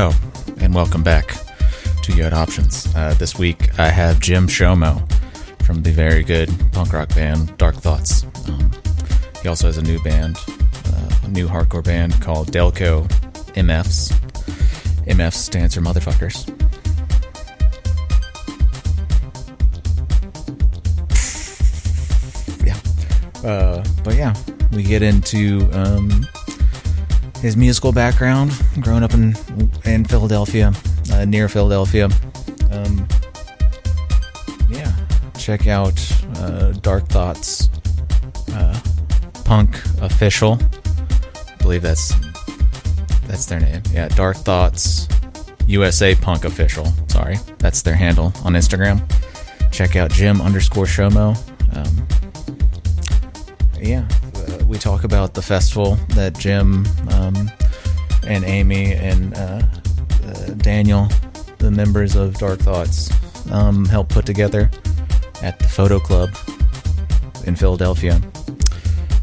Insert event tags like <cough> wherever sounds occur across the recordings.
Hello, and welcome back to Yod Options. Uh, this week I have Jim Shomo from the very good punk rock band Dark Thoughts. Um, he also has a new band, uh, a new hardcore band called Delco MFs. MFs stands for motherfuckers. Yeah. Uh, but yeah, we get into um, his musical background, growing up in in Philadelphia, uh, near Philadelphia. Um, yeah, check out uh, Dark Thoughts uh, Punk Official. I believe that's that's their name. Yeah, Dark Thoughts USA Punk Official. Sorry, that's their handle on Instagram. Check out Jim underscore Shomo. Um, yeah, we talk about the festival that Jim um, and Amy and uh, uh, Daniel, the members of Dark Thoughts, um, helped put together at the Photo Club in Philadelphia.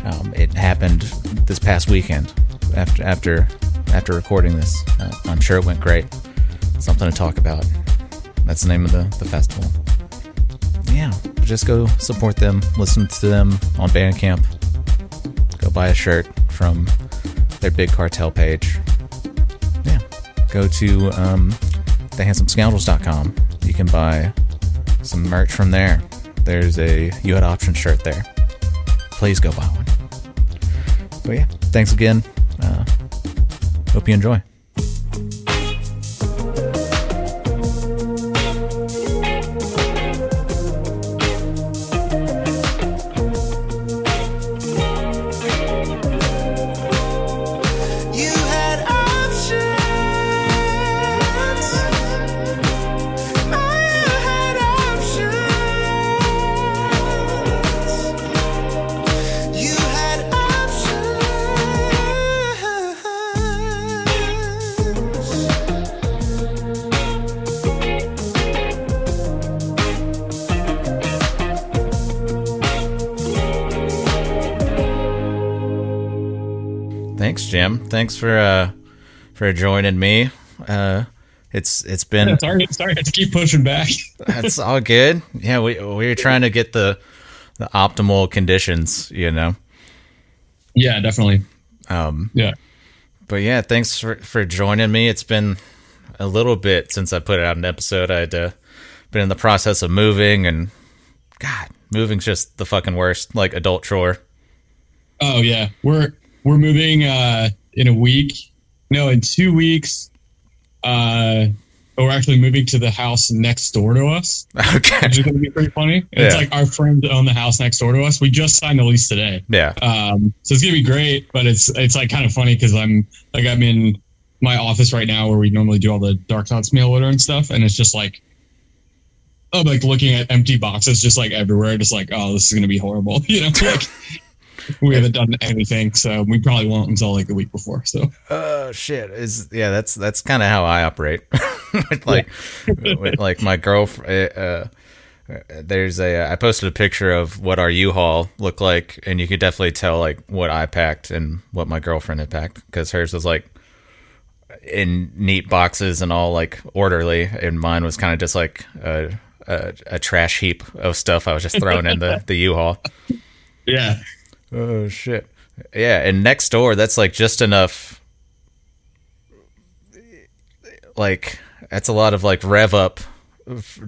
Um, it happened this past weekend after after after recording this. Uh, I'm sure it went great. Something to talk about. That's the name of the, the festival. Yeah, just go support them, listen to them on Bandcamp, go buy a shirt from their Big Cartel page. Yeah, go to um, thehandsomescoundrels.com. You can buy some merch from there. There's a You Had Option shirt there. Please go buy one. But yeah, thanks again. Uh, hope you enjoy. Thanks for uh, for joining me. Uh, it's it's been <laughs> sorry, sorry, I have to keep pushing back. <laughs> That's all good. Yeah, we we were trying to get the the optimal conditions, you know. yeah, definitely. Um, Yeah. but yeah, thanks for for joining me. It's been a little bit since I put out an episode. I'd uh, been in the process of moving, and God, moving's just the fucking worst. Like adult chore. Oh yeah, we're we're moving uh in a week. No, in two weeks. Uh, but we're actually moving to the house next door to us, Okay. which is going to be pretty funny. It's like our friends own the house next door to us. We just signed the lease today. Yeah. Um, so it's gonna be great, but it's it's like kind of funny because I'm like I'm in my office right now where we normally do all the Dark Thoughts mail order and stuff, and it's just like I'm like looking at empty boxes just like everywhere, just like oh this is gonna be horrible, <laughs> you know, like we haven't done anything, so we probably won't until like the week before. So Oh shit! Is yeah, that's that's kind of how I operate. <laughs> like, with, like my girlfriend. Uh, there's a I posted a picture of what our U-Haul looked like, and you could definitely tell like what I packed and what my girlfriend had packed because hers was like in neat boxes and all like orderly, and mine was kind of just like a, a a trash heap of stuff I was just throwing in the <laughs> the U-Haul. yeah, Oh shit. Yeah, and next door that's like just enough like that's a lot of like rev up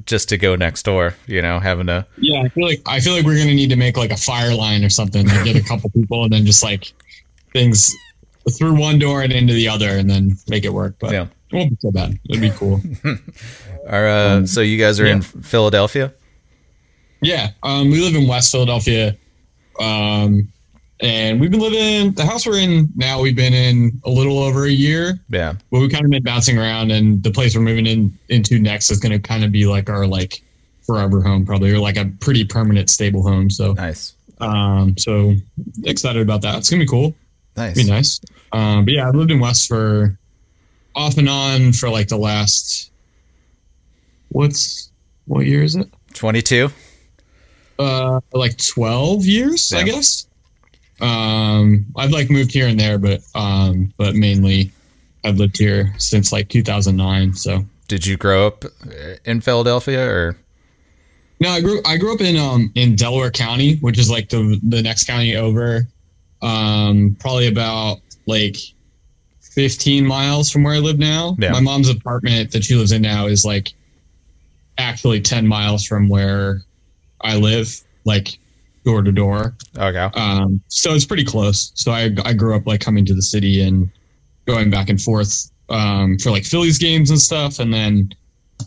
just to go next door, you know, having to yeah, I feel like I feel like we're gonna need to make like a fire line or something, like get a couple people and then just like things through one door and into the other, and then make it work. But Yeah. it won't be so bad. It'd be cool. <laughs> are uh so you guys are in Philadelphia? Yeah, um, we live in West Philadelphia, um, and we've been living the house we're in now. We've been in a little over a year, Yeah. but we've kind of been bouncing around. And the place we're moving in into next is going to kind of be like our like forever home, probably, or like a pretty permanent, stable home. So, Nice. um, so excited about that. It's gonna be cool. Nice. Be nice. Um, but yeah, I've lived in West for off and on for like the last what's what year is it? 22? Uh like 12 years i guess um i've like moved here and there but um but mainly I've lived here since like 2009. So Did you grow up uh, in Philadelphia or? no, I grew I grew up in um in Delaware County, which is like the the next county over, um probably about like 15 miles from where I live now. Yeah. My mom's apartment that she lives in now is like actually 10 miles from where I live, like door to door. Okay. Um, so it's pretty close. So I, I grew up like coming to the city and going back and forth um, for like Phillies games and stuff. And then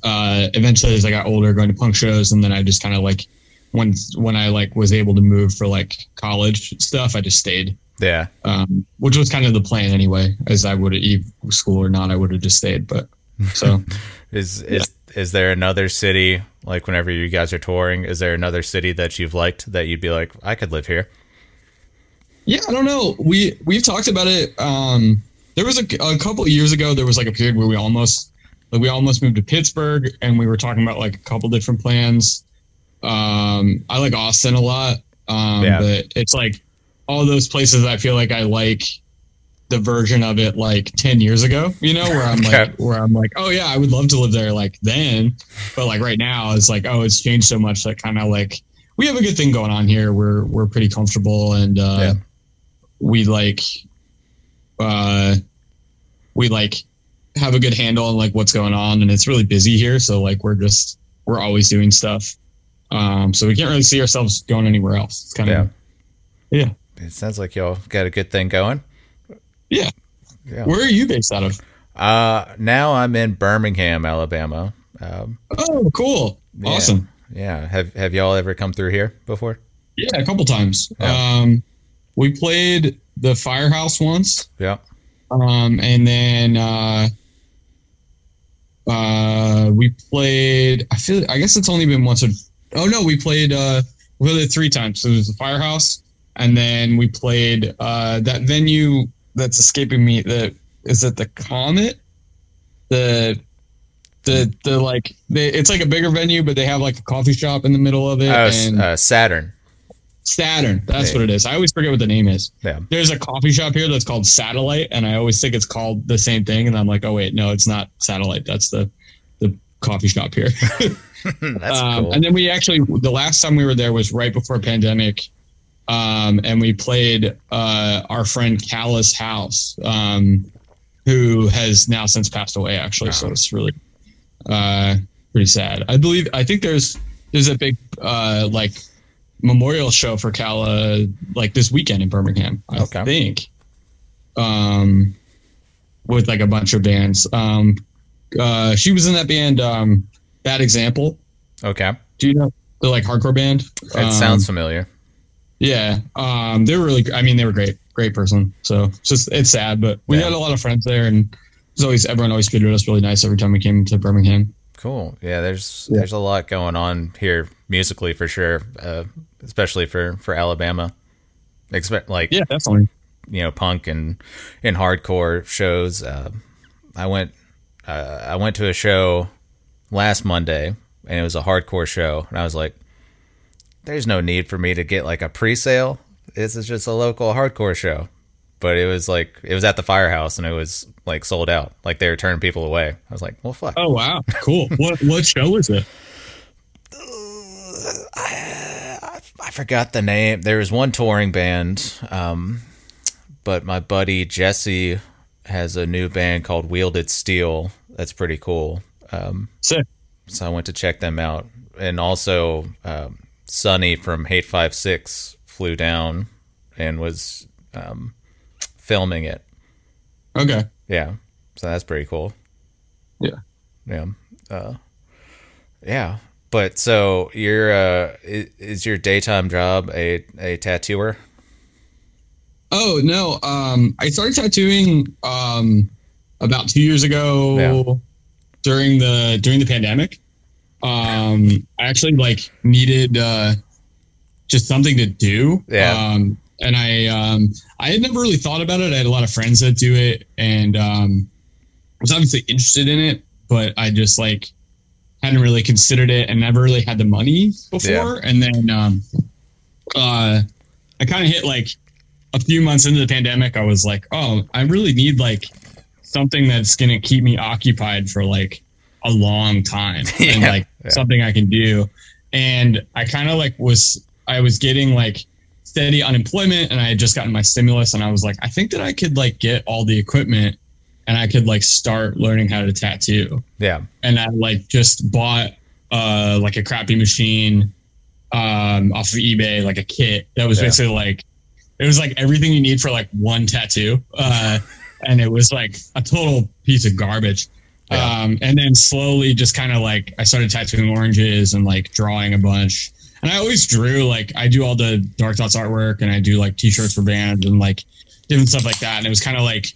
uh, eventually, as I got older, going to punk shows, and then I just kind of like when when I like was able to move for like college stuff, I just stayed. Yeah. Um, which was kind of the plan anyway. As I would have school or not, I would have just stayed. But so <laughs> Is is is there another city like whenever you guys are touring? Is there another city that you've liked that you'd be like, I could live here? Yeah, I don't know. We we've talked about it. Um, there was a, a couple of years ago. There was like a period where we almost like we almost moved to Pittsburgh, and we were talking about like a couple different plans. Um, I like Austin a lot, um, Yeah. but it's like all those places. I feel like I like the version of it like ten years ago. You know, where I'm Okay. like where I'm like, oh yeah, I would love to live there like then, but like right now, it's like oh, it's changed so much that kind of like we have a good thing going on here. We're we're pretty comfortable and. uh Yeah. we like uh we like have a good handle on like what's going on and it's really busy here so like we're just we're always doing stuff um so we can't really see ourselves going anywhere else it's kind of Yeah. of yeah It sounds like y'all got a good thing going. Yeah Yeah. where are you based out of Uh, now I'm in Birmingham, Alabama. Um, oh cool Yeah. awesome yeah. Have Have y'all ever come through here before? yeah a couple times Yeah. um we played the firehouse once Yeah. Um, and then uh, uh, we played. I feel. I guess it's only been once. Or, oh no, we played. Uh, we played it three times. So it was the firehouse, and then we played uh, that venue that's escaping me. The is it the Comet? The the the like they, it's like a bigger venue, but they have like a coffee shop in the middle of it. Oh, and uh, Saturn. Saturn. That's Yeah. what it is. I always forget what the name is Yeah. there's a coffee shop here that's called Satellite, and I always think it's called the same thing. And I'm like, oh wait, no, it's not Satellite. That's the the coffee shop here. <laughs> That's um, cool. And then we actually, the last time we were there was right before pandemic, um, and we played uh, our friend Callus House, um, who has now since passed away. Actually, so it's really uh, pretty sad. I believe I think there's there's a big uh, like memorial show for Calla like this weekend in Birmingham. I Okay. think, um, with like a bunch of bands. Um, uh, she was in that band, um, Bad Example. okay. Do you know the like hardcore band? It Um, sounds familiar. Yeah, um, they were really. I mean, they were great, great person. So it's just it's sad, but we Yeah. had a lot of friends there, and there's always everyone always treated us really nice every time we came to Birmingham. Cool. Yeah, there's Yeah. there's a lot going on here musically for sure, uh, especially for for Alabama. Expect like Yeah, definitely. you know punk and and hardcore shows. Uh, I went uh, I went to a show last Monday and it was a hardcore show, and I was like, "There's no need for me to get like a pre-sale. This is just a local hardcore show." But it was like it was at the firehouse and it was like sold out. Like they were turning people away. I was like, "Well, fuck." Oh wow, cool. <laughs> what what show was it? I I, forgot the name. There was one touring band, um, but my buddy Jesse has a new band called Wielded Steel. That's pretty cool. Um, so I went to check them out, and also um, Sunny from Hate Five Six flew down and was um, filming it. Okay. Yeah, so that's pretty cool. Yeah. Yeah. Uh, yeah. But so your uh, i- is your daytime job a a tattooer? Oh no, um, I started tattooing um, about two years ago Yeah. during the during the pandemic. Um, I actually like needed uh, just something to do. Yeah. Um, and I um, I had never really thought about it. I had a lot of friends that do it, and um, I was obviously interested in it, but I just like hadn't really considered it and never really had the money before. And then um, uh, I kind of hit like a few months into the pandemic. I was like, oh, I really need like something that's going to keep me occupied for like a long time <laughs> and like yeah. something I can do. And I kind of like was, I was getting like steady unemployment and I had just gotten my stimulus and I was like, I think that I could like get all the equipment and I could like start learning how to tattoo Yeah. and I like just bought uh like a crappy machine um off of eBay, like a kit that was Yeah. basically like it was like everything you need for like one tattoo. Uh <laughs> and it was like a total piece of garbage. Yeah. Um and then slowly just kind of like I started tattooing oranges and like drawing a bunch. And I always drew like I do all the Dark Thoughts artwork and I do like t-shirts for bands and like different stuff like that. And it was kind of like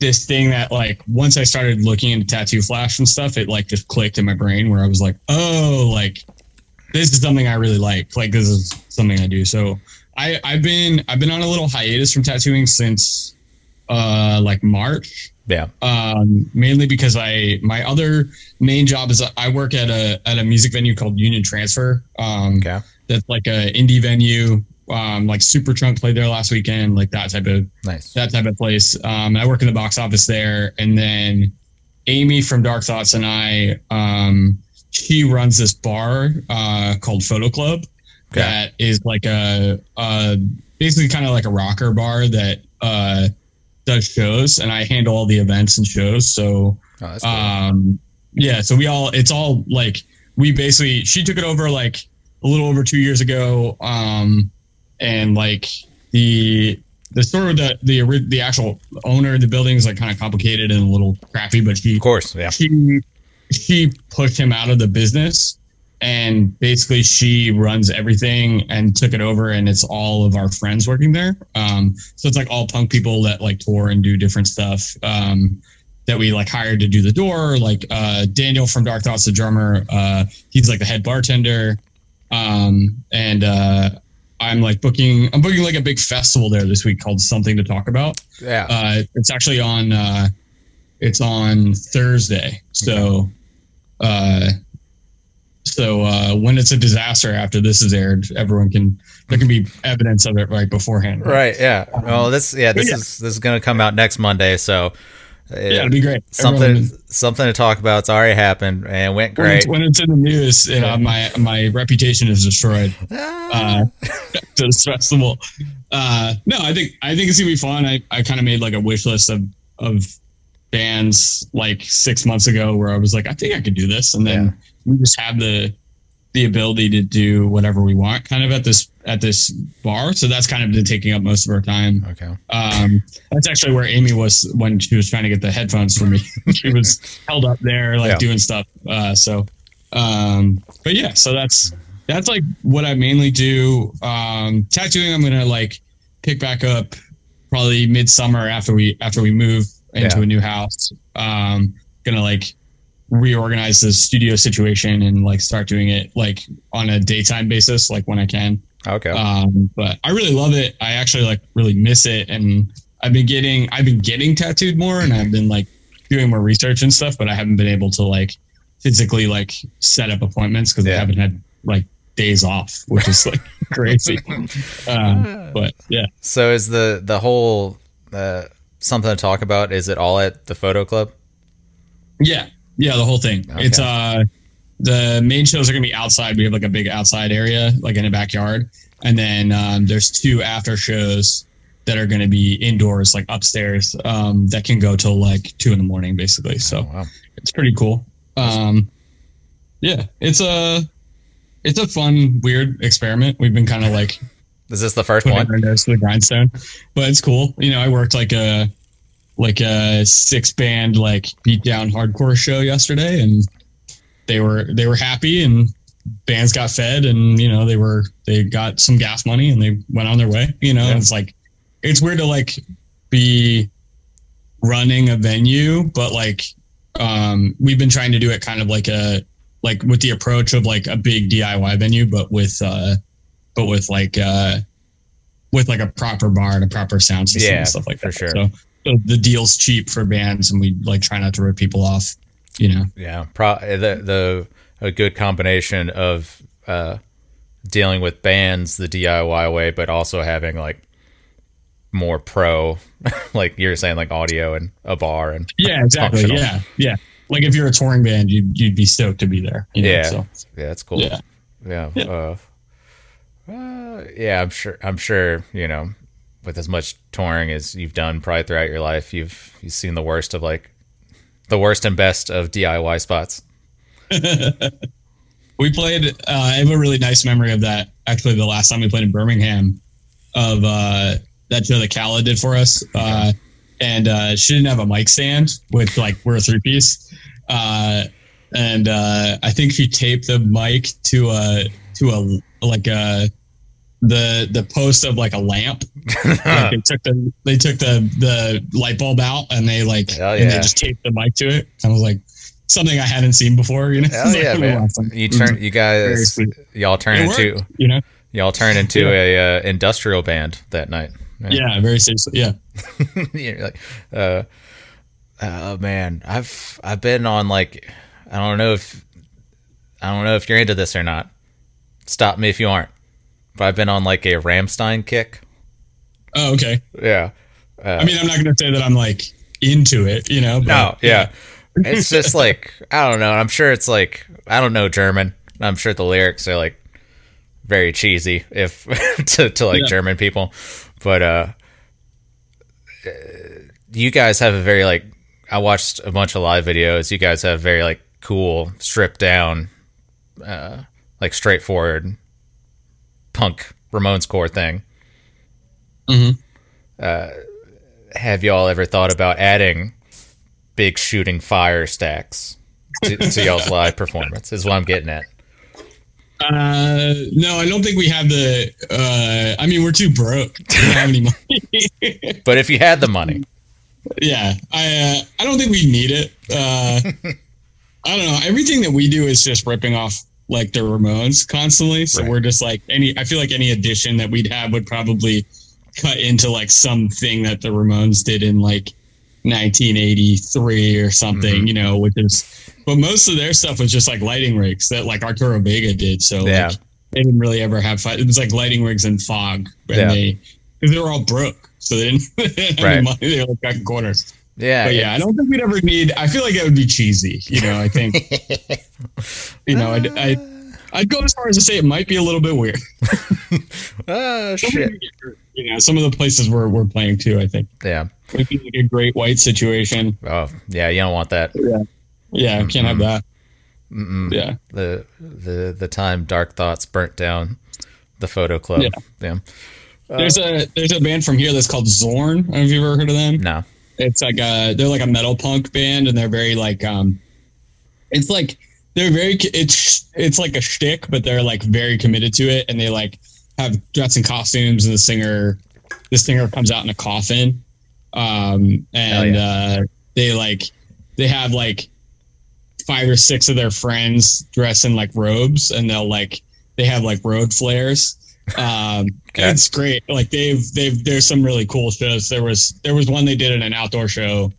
this thing that like once I started looking into tattoo flash and stuff, it like just clicked in my brain where I was like, oh, like this is something I really like. Like this is something I do. So I I've been I've been on a little hiatus from tattooing since uh like March. Yeah. Um mainly because I my other main job is I work at a at a music venue called Union Transfer. Um Okay. that's like a indie venue. Um like Superchunk played there last weekend, like that type of Nice. that type of place. Um, I work in the box office there, and then Amy from Dark Thoughts and I, um, she runs this bar uh, called Photo Club Okay. that is like a, a basically kind of like a rocker bar that uh, does shows, and I handle all the events and shows. So Oh, cool. um, yeah, so we all it's all like we basically she took it over like a little over two years ago, um, and like the the sort of the the the actual owner of the building is like kind of complicated and a little crappy, but she of course. Yeah. she she pushed him out of the business and basically she runs everything and took it over and it's all of our friends working there um so it's like all punk people that like tour and do different stuff um that we like hired to do the door like uh daniel from dark thoughts the drummer uh he's like the head bartender um and uh i'm like booking i'm booking like a big festival there this week called something to talk about Yeah. uh, it's actually on. Uh, it's on Thursday. So, uh, so uh, when it's a disaster after this is aired, everyone can there can be evidence of it right beforehand. right. Yeah. Well, this yeah this yeah. is this is gonna come out next Monday, so uh, Yeah, it'd be great. something Everyone- something to talk about. It's already happened and went when great. it's, when it's in the news, my my reputation is destroyed. Uh, <laughs> to this festival. Uh, no, I think I think it's gonna be fun. I, I kind of made like a wish list of of bands like six months ago where I was like, I think I could do this, and then Yeah. We just have the the ability to do whatever we want, kind of at this at this bar. So that's kind of been taking up most of our time. okay. Um, that's actually where Amy was when she was trying to get the headphones for me. <laughs> she was held up there, like Yeah. doing stuff. Uh, so, um, but yeah, so that's that's like what I mainly do. Um, tattooing, I'm gonna like pick back up probably midsummer after we after we move into Yeah. a new house. Um, gonna like reorganize the studio situation and like start doing it like on a daytime basis, like when I can. Okay. Um, but I really love it. I actually like really miss it, and I've been getting I've been getting tattooed more, and I've been like doing more research and stuff, but I haven't been able to like physically like set up appointments because I haven't had like days off, which is like <laughs> crazy. <laughs> Um, but yeah, so is the the whole uh, something to talk about? Is it all at the photo club? yeah, yeah, the whole thing. Okay. It's uh the main shows are gonna be outside. We have like a big outside area, like in a backyard, and then um, there's two after shows that are to be indoors, like upstairs, um, that can go till like two in the morning, basically. So Oh, wow. it's pretty cool. Um, yeah, it's a it's a fun, weird experiment. We've been kind of like This <laughs> Is this the first one? our nose to the grindstone, but it's cool. You know, I worked like a like a six band like beat down hardcore show yesterday, and they were they were happy, and bands got fed, and you know they were they got some gas money, and they went on their way. You know, Yeah. it's like it's weird to like be running a venue, but like um we've been trying to do it kind of like a like with the approach of like a big DIY venue, but with uh but with like uh with like a proper bar and a proper sound system Yeah, and stuff like for that. sure. So the deal's cheap for bands and we like try not to rip people off, you know. Yeah, pro- the the a good combination of uh, dealing with bands the DIY way, but also having like more pro, <laughs> like you're saying, like audio and a bar and Yeah, exactly. functional. Yeah, yeah. Like if you're a touring band, you'd you'd be stoked to be there. you know, Yeah. So, yeah, that's cool. yeah. yeah, Yeah. Uh, uh, yeah. I'm sure. I'm sure. You know, with as much touring as you've done probably throughout your life, you've you've seen the worst of like the worst and best of DIY spots. <laughs> We played. Uh, I have a really nice memory of that. Actually, the last time we played in Birmingham, of uh, that show that Kala did for us, uh, and uh, she didn't have a mic stand with like we're a three piece, uh, and uh, I think she taped the mic to a to a like a the the post of like a lamp. like they took the they took the the light bulb out and they like Hell and they just taped the mic to it. I was like something I hadn't seen before. You know, Hell <laughs> yeah, man! You turn, you guys, y'all turn into you know. y'all turn into a uh, industrial band that night. Yeah, very seriously. Yeah. <laughs> Like, uh, oh man, I've I've been on like, I don't know if I don't know if you're into this or not. Stop me if you aren't. But I've been on like a Rammstein kick. Oh, okay. Yeah. I mean, I'm not going to say that I'm like into it, you know. But, No, yeah. It's just like <laughs> I don't know. I'm sure it's like I don't know German. I'm sure the lyrics are like very cheesy if <laughs> to, to like Yeah. German people. But uh you guys have a very like I watched a bunch of live videos. You guys have very like cool, stripped down uh like straightforward punk Ramones core thing. Mhm. Uh have y'all ever thought about adding big shooting fire stacks to, to y'all's <laughs> live performance? Is what I'm getting at. Uh, no, I don't think we have the. Uh, I mean, we're too broke. Don't have any money. <laughs> But if you had the money, yeah, I. Uh, I don't think we need it. Uh, <laughs> I don't know. Everything that we do is just ripping off like the Ramones constantly. So Right. we're just like any. I feel like any addition that we'd have would probably cut into like something that the Ramones did in like 1983 or something. Mm-hmm. You know, which is. But most of their stuff was just like lighting rigs that like Arturo Vega did. So Yeah. like, they didn't really ever have fight. It was like lighting rigs and fog, and Yeah. they because they were all broke, so they didn't, <laughs> they didn't have Right. any money. They were like cutting corners. yeah, But yeah, I don't think we'd ever need. I feel like that would be cheesy. You know, I think. <laughs> you know, I'd, I'd I'd go as far as to say it might be a little bit weird. <laughs> Oh shit. You know, some of the places we're we're playing to, I think, Yeah. It'd be like a great white situation. Oh yeah, you don't want that. Yeah, Yeah, can't have that. Mm-mm. Yeah. The the the time Dark Thoughts burnt down the photo club. Yeah. Yeah. There's a there's a band from here that's called Zorn. I if you've ever heard of them. No. It's like a they're like a metal punk band, and they're very like um, it's like they're very it's it's like a shtick, but they're like very committed to it, and they like have dress and costumes, and the singer the singer comes out in a coffin, um, and uh, they like they have like five or six of their friends dress in like robes, and they'll like they have like road flares. Um, <laughs> Okay. It's great. Like they've they've there's some really cool shows. There was there was one they did in an outdoor show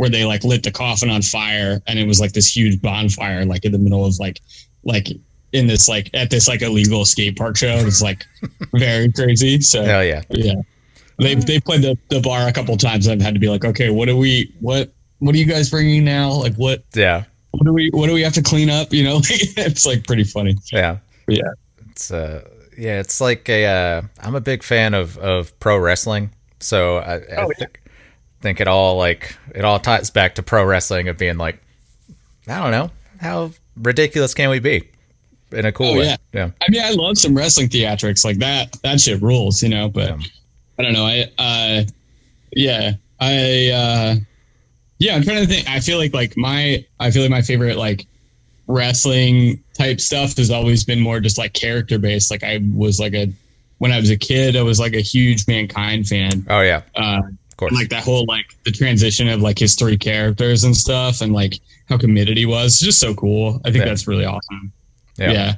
where they like lit the coffin on fire, and it was like this huge bonfire, like in the middle of like like in this like at this like illegal skate park show. It's like <laughs> very crazy. So Hell yeah. yeah. They they played the, the bar a couple times. I've had to be like, okay, what do we what what are you guys bringing now? Like what Yeah. what do we what do we have to clean up? You know, <laughs> it's like pretty funny. Yeah. Yeah. It's uh yeah, it's like a uh I'm a big fan of of pro wrestling. So I, I Oh, yeah. Think it all like it all ties back to pro wrestling of being like I don't know, how ridiculous can we be? In a cool Oh, way. yeah. Yeah. I mean, I love some wrestling theatrics like that. That shit rules, you know. But Yeah. I don't know. I uh, yeah, I uh, yeah. I'm trying to think. I feel like like my I feel like my favorite like wrestling type stuff has always been more just like character based. Like I was like a when I was a kid, I was like a huge Mankind fan. Oh yeah. Uh, course. and like that whole like the transition of like his three characters and stuff, and like how committed he was, just so cool. I think Yeah. that's really awesome. Yeah. Yeah.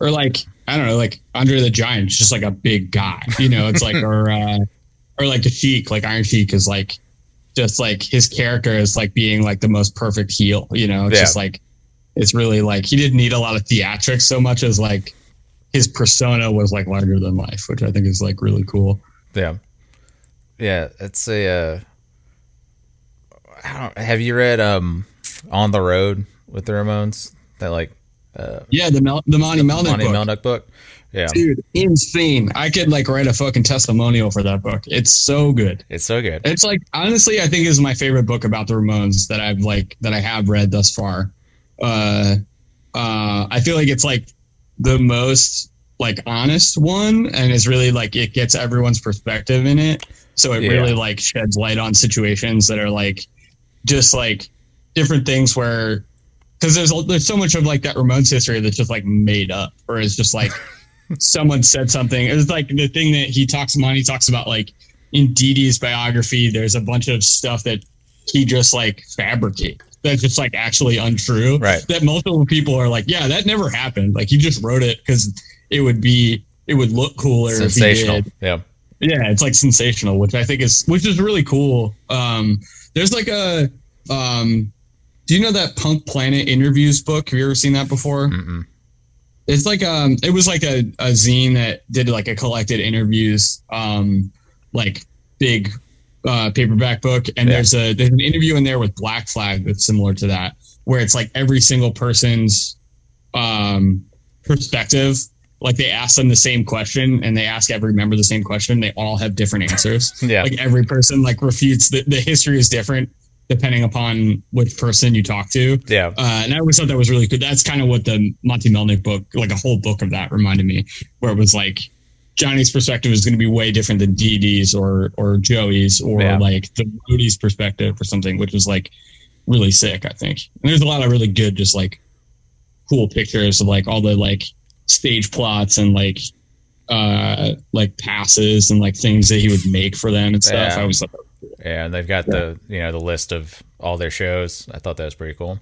Or like I don't know, like Andre the Giant's just like a big guy, you know. It's like <laughs> or uh, or like the Sheik, like Iron Sheik is like just like his character is like being like the most perfect heel, you know. It's Yeah. just like it's really like he didn't need a lot of theatrics so much as like his persona was like larger than life, which I think is like really cool. Yeah. Yeah, it's a. Uh, I don't. Have you read um, "On the Road" with the Ramones? That like Yeah, the Mel- the Monte Melnick Monte book. Melnick book. Yeah, Dude, insane. I could like write a fucking testimonial for that book. It's so good. it's so good. It's like honestly, I think is my favorite book about the Ramones that I've like that I have read thus far. Uh, uh, I feel like it's like the most like honest one, and it's really like it gets everyone's perspective in it. So it Yeah. really like sheds light on situations that are like just like different things where because there's there's so much of like that Ramones history that's just like made up, or it's just like <laughs> someone said something. It's like the thing that he talks about. He talks about like in Dee Dee's biography. There's a bunch of stuff that he just like fabricates. That's just like actually untrue. Right. That multiple people are like, yeah, that never happened. Like he just wrote it because it would be it would look cooler. If Sensational. Yeah. Yeah, it's like sensational, which I think is which is really cool. Um, there's like a um, do you know that Punk Planet interviews book? Have you ever seen that before? Mm-mm. It's like um, it was like a, a zine that did like a collected interviews, um, like big uh, paperback book. And Yeah. there's a there's an interview in there with Black Flag that's similar to that, where it's like every single person's um perspective. Like they ask them the same question, and they ask every member the same question. They all have different answers. <laughs> Yeah. Like every person like refutes the the history is different depending upon which person you talk to. Yeah. Uh, and I always thought that was really good. That's kind of what the Monte Melnick book, like a whole book of that, reminded me, where it was like Johnny's perspective is going to be way different than Dee Dee's or or Joey's or Yeah. like the Rudy's perspective or something, which was like really sick. I think. And there's a lot of really good, just like cool pictures of like all the like stage plots and like uh like passes and like things that he would make for them and stuff. Yeah. I always thought that Yeah, and they've got the you know the list of all their shows. I thought that was pretty cool.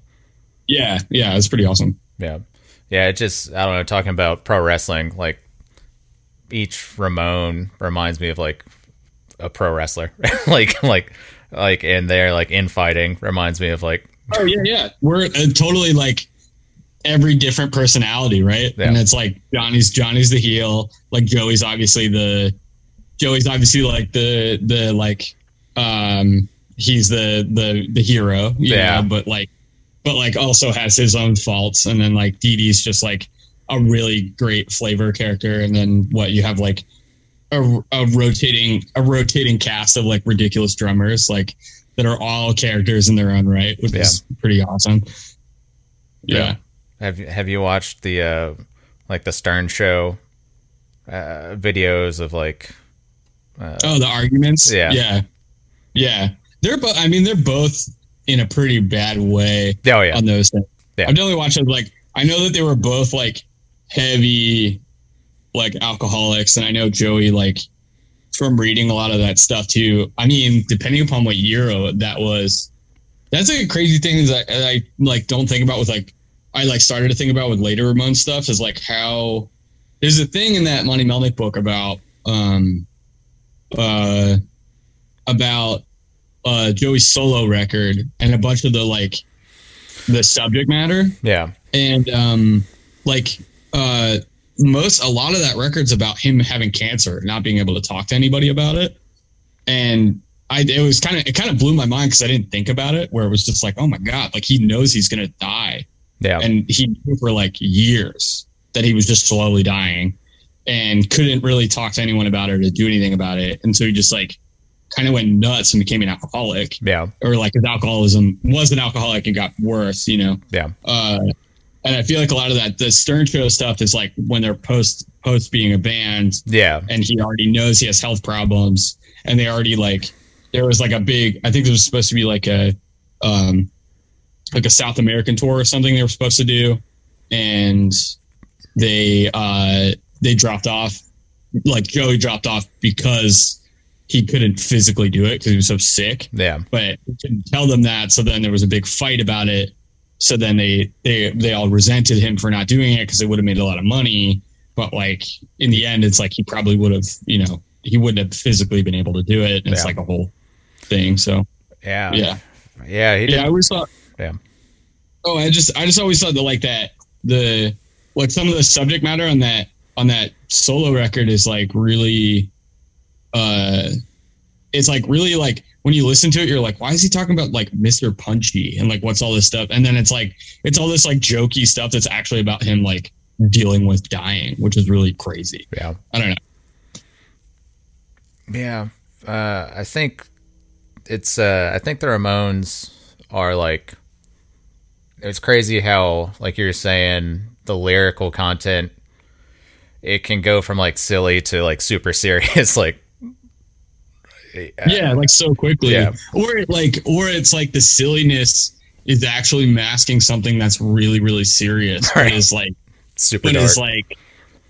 yeah, yeah, it's pretty awesome. Yeah, yeah. It just I don't know. Talking about pro wrestling, like each Ramone reminds me of like a pro wrestler, <laughs> like like like and they're like infighting reminds me of like Oh yeah, yeah. We're uh, totally like every different personality, right? Yeah. And it's like Johnny's Johnny's the heel, like Joey's obviously the Joey's obviously like the the like um he's the the the hero, Yeah. know, but like but like also has his own faults and then like Dee Dee's just like a really great flavor character and then what you have like a, a rotating a rotating cast of like ridiculous drummers like that are all characters in their own right which is pretty awesome yeah. Have you have you watched the uh like the Stern Show uh, videos of like oh the arguments? Yeah. yeah. Yeah. They're both i mean they're both in a pretty bad way oh yeah. on those things. Yeah. i've definitely watched it like i know that they were both like heavy like alcoholics and i know joey like from reading a lot of that stuff too. I mean depending upon what year that was. That's like a crazy thing that i like don't think about with like i like started to think about with later ramon stuff is like how there's a thing in that monte melnick book about um uh about uh joey's solo record and a bunch of the like the subject matter. Yeah. And um like uh most a lot of that record's about him having cancer not being able to talk to anybody about it. And i it was kind of it kind of blew my mind because i didn't think about it where it was just like oh my god like he knows he's gonna die yeah. And he knew for like years that he was just slowly dying and couldn't really talk to anyone about it or do anything about it. And so he just like kind of went nuts and became an alcoholic. Yeah. Or like his alcoholism was an alcoholic and got worse you know? Yeah. Uh, and I feel like a lot of that the Stern Show stuff is like when they're post post being a band. Yeah. And he already knows he has health problems. And they already like there was like a big I think there was supposed to be like a um like a South American tour or something they were supposed to do and they uh they dropped off like Joey dropped off because he couldn't physically do it because he was so sick yeah but he couldn't tell them that. So then there was a big fight about it. So then they they they all resented him for not doing it because it would have made a lot of money. But like in the end, it's like he probably would have, you know, he wouldn't have physically been able to do it. And It's like a whole thing. So yeah yeah, yeah he yeah. I always thought. Yeah. Oh, I just I just always thought that like that the like some of the subject matter on that on that solo record is like really uh it's like really like when you listen to it, you're like, why is he talking about like Mr. Punchy and like what's all this stuff? And then it's like it's all this like jokey stuff that's actually about him like dealing with dying, which is really crazy. Yeah. I don't know. Yeah, uh, I think it's. Uh, I think the Ramones are like. It's crazy how, like you're saying, the lyrical content. It can go from like silly to like super <laughs> serious. like, yeah, like so quickly. Yeah. Or it, like, or it's like the silliness is actually masking something that's really, really serious. Right. But it's like, super but dark. it's like,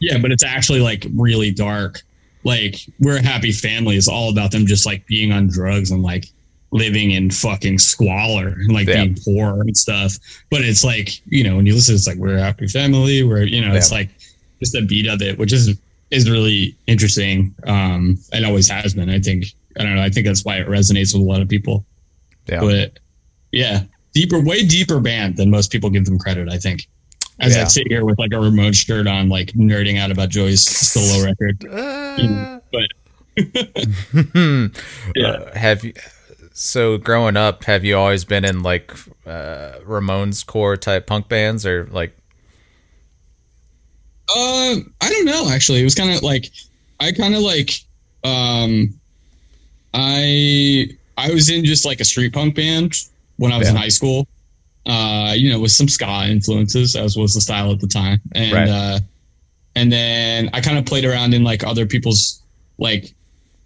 yeah, but it's actually like really dark. Like, we're a happy family is all about them just like being on drugs and like living in fucking squalor and like Yeah. being poor and stuff. But it's like, you know, when you listen, it's like we're a happy family. We're, you know, it's like just the beat of it, which is is really interesting. Um, and always has been. I think I don't know. I think that's why it resonates with a lot of people. yeah. But yeah, deeper, way deeper band than most people give them credit. I think. As Yeah. I sit here with like a remote shirt on, like nerding out about Joey's solo record. Uh, But <laughs> <laughs> yeah, Uh, have you? So growing up, have you always been in like uh, Ramones core type punk bands or like? Uh, I don't know. Actually, it was kind of like I kind of like um, I I was in just like a street punk band when I was in high school. Uh, you know, with some ska influences, as was the style at the time, and Right. uh, and then I kind of played around in like other people's like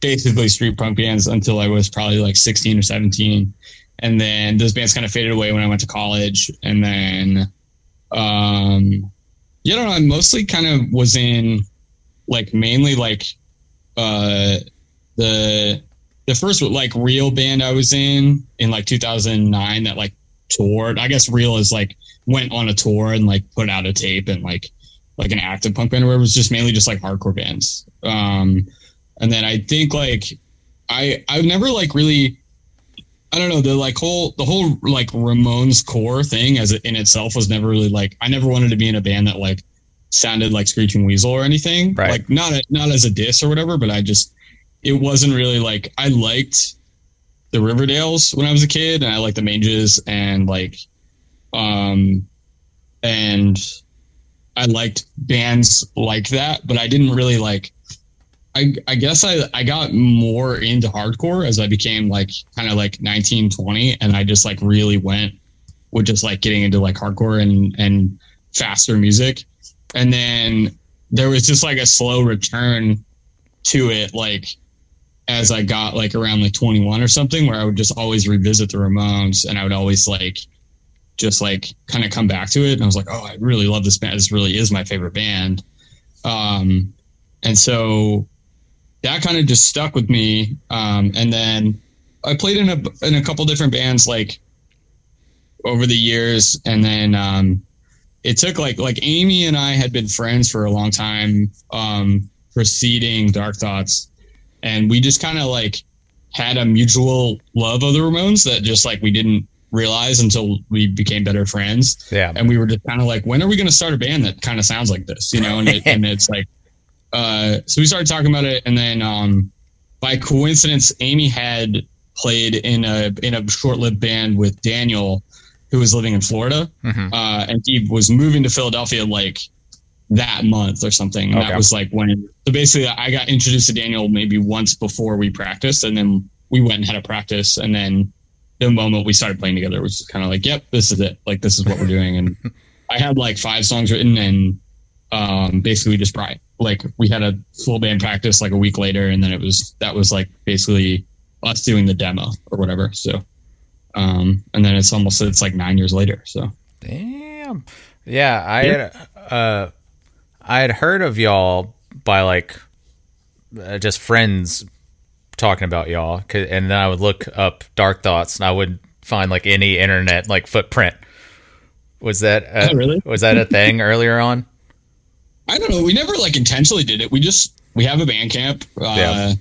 basically street punk bands until I was probably like sixteen or seventeen, and then those bands kind of faded away when I went to college, and then um don't know. I mostly kind of was in like mainly like uh the the first like real band I was in in like 2009 that like toured. I guess real is like went on a tour and like put out a tape and like like an active punk band where it was just mainly just like hardcore bands. Um and then I think like I I've never like really I don't know the like whole the whole like Ramones core thing as it in itself was never really like I never wanted to be in a band that like sounded like Screeching Weasel or anything. Right. Like not a, not as a diss or whatever, but I just it wasn't really like I liked the Riverdales when I was a kid and I liked the Manges and like um and I liked bands like that, but I didn't really like I, I guess I, I got more into hardcore as I became like kind of like 19, 20, and I just like really went with just like getting into like hardcore and, and faster music. And then there was just like a slow return to it, like as I got like around like 21 or something, where I would just always revisit the Ramones and I would always like just like kind of come back to it. And I was like, oh, I really love this band. This really is my favorite band. Um, and so that kind of just stuck with me. Um, and then I played in a in a couple different bands like over the years, and then um, it took like like Amy and I had been friends for a long time um, preceding Dark Thoughts, and we just kind of like had a mutual love of the Ramones that just like we didn't realize until we became better friends Yeah. and we were just kind of like, when are we going to start a band that kind of sounds like this, you know? And, it, and it's like, uh, so we started talking about it, and then um, by coincidence, Amy had played in a in a short-lived band with Daniel, who was living in Florida, Mhm. uh, and he was moving to Philadelphia like that month or something. Okay. That was like when. So basically, I got introduced to Daniel maybe once before we practiced, and then we went and had a practice, and then the moment we started playing together was kind of like, "Yep, this is it. Like this is what we're doing." And <laughs> I had like five songs written, and um, basically we just brought like we had a full band practice like a week later, and then it was that was like basically us doing the demo or whatever. So, um, and then it's almost it's like nine years later. So Damn. Yeah, I had uh I had heard of y'all by like uh, just friends talking about y'all, and then I would look up Dark Thoughts and I would find like any internet like footprint. Was that uh, Oh, really? was that a thing earlier on? I don't know. We never like intentionally did it. We just we have a Bandcamp. Uh, Yeah.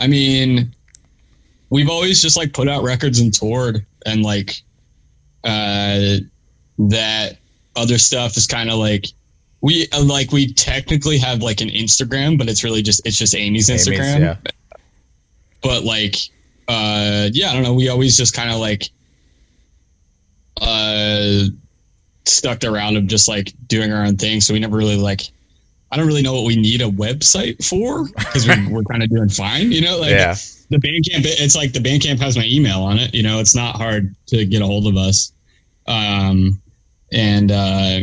I mean, we've always just like put out records and toured, and like uh, that other stuff is kind of like we uh, like we technically have like an Instagram, but it's really just it's just Amy's Amy's, Instagram. yeah. but like, uh, yeah, I don't know. We always just kind of like, uh, stuck around of just like doing our own thing. So we never really like, I don't really know what we need a website for because we, we're <laughs> kind of doing fine, you know? Like, yeah. the Bandcamp, it's like the Bandcamp has my email on it. You know, it's not hard to get a hold of us. Um, and uh,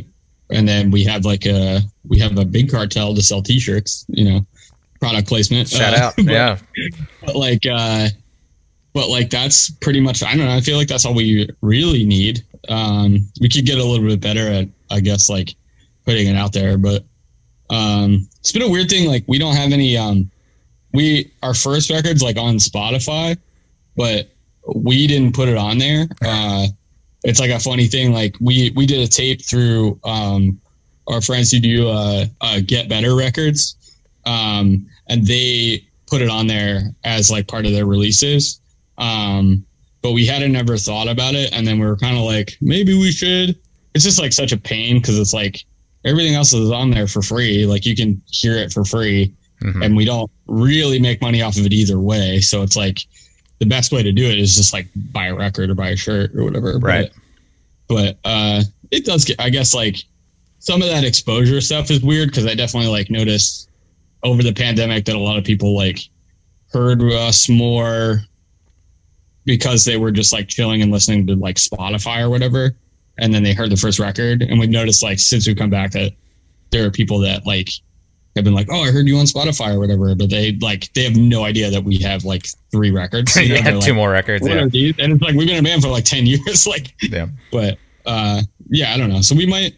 and then we have like a we have a big cartel to sell T-shirts. You know, product placement. Shout Uh, out. <laughs> but- yeah. but like uh but like that's pretty much i don't know i feel like that's all we really need um we could get a little bit better at i guess like putting it out there but um it's been a weird thing like we don't have any um we our first record's like on spotify but we didn't put it on there uh it's like a funny thing like we we did a tape through um our friends who do uh, uh get better records um and they put it on there as like part of their releases. Um, but we hadn't ever thought about it, and then we were kind of like, maybe we should. It's just like such a pain because it's like everything else is on there for free. Like you can hear it for free, Mhm. and we don't really make money off of it either way. So it's like the best way to do it is just like buy a record or buy a shirt or whatever. Right. But, but uh, it does get. I guess like some of that exposure stuff is weird because I definitely like noticed over the pandemic that a lot of people like heard us more because they were just like chilling and listening to like Spotify or whatever. And then they heard the first record. And we've noticed like since we've come back that there are people that like have been like, Oh, I heard you on Spotify or whatever, but they like they have no idea that we have like three records. You <laughs> know, yeah, two like, more records. "What Yeah. are these?" And it's like we've been a band for like ten <laughs> years. like Yeah. but uh yeah i don't know so we might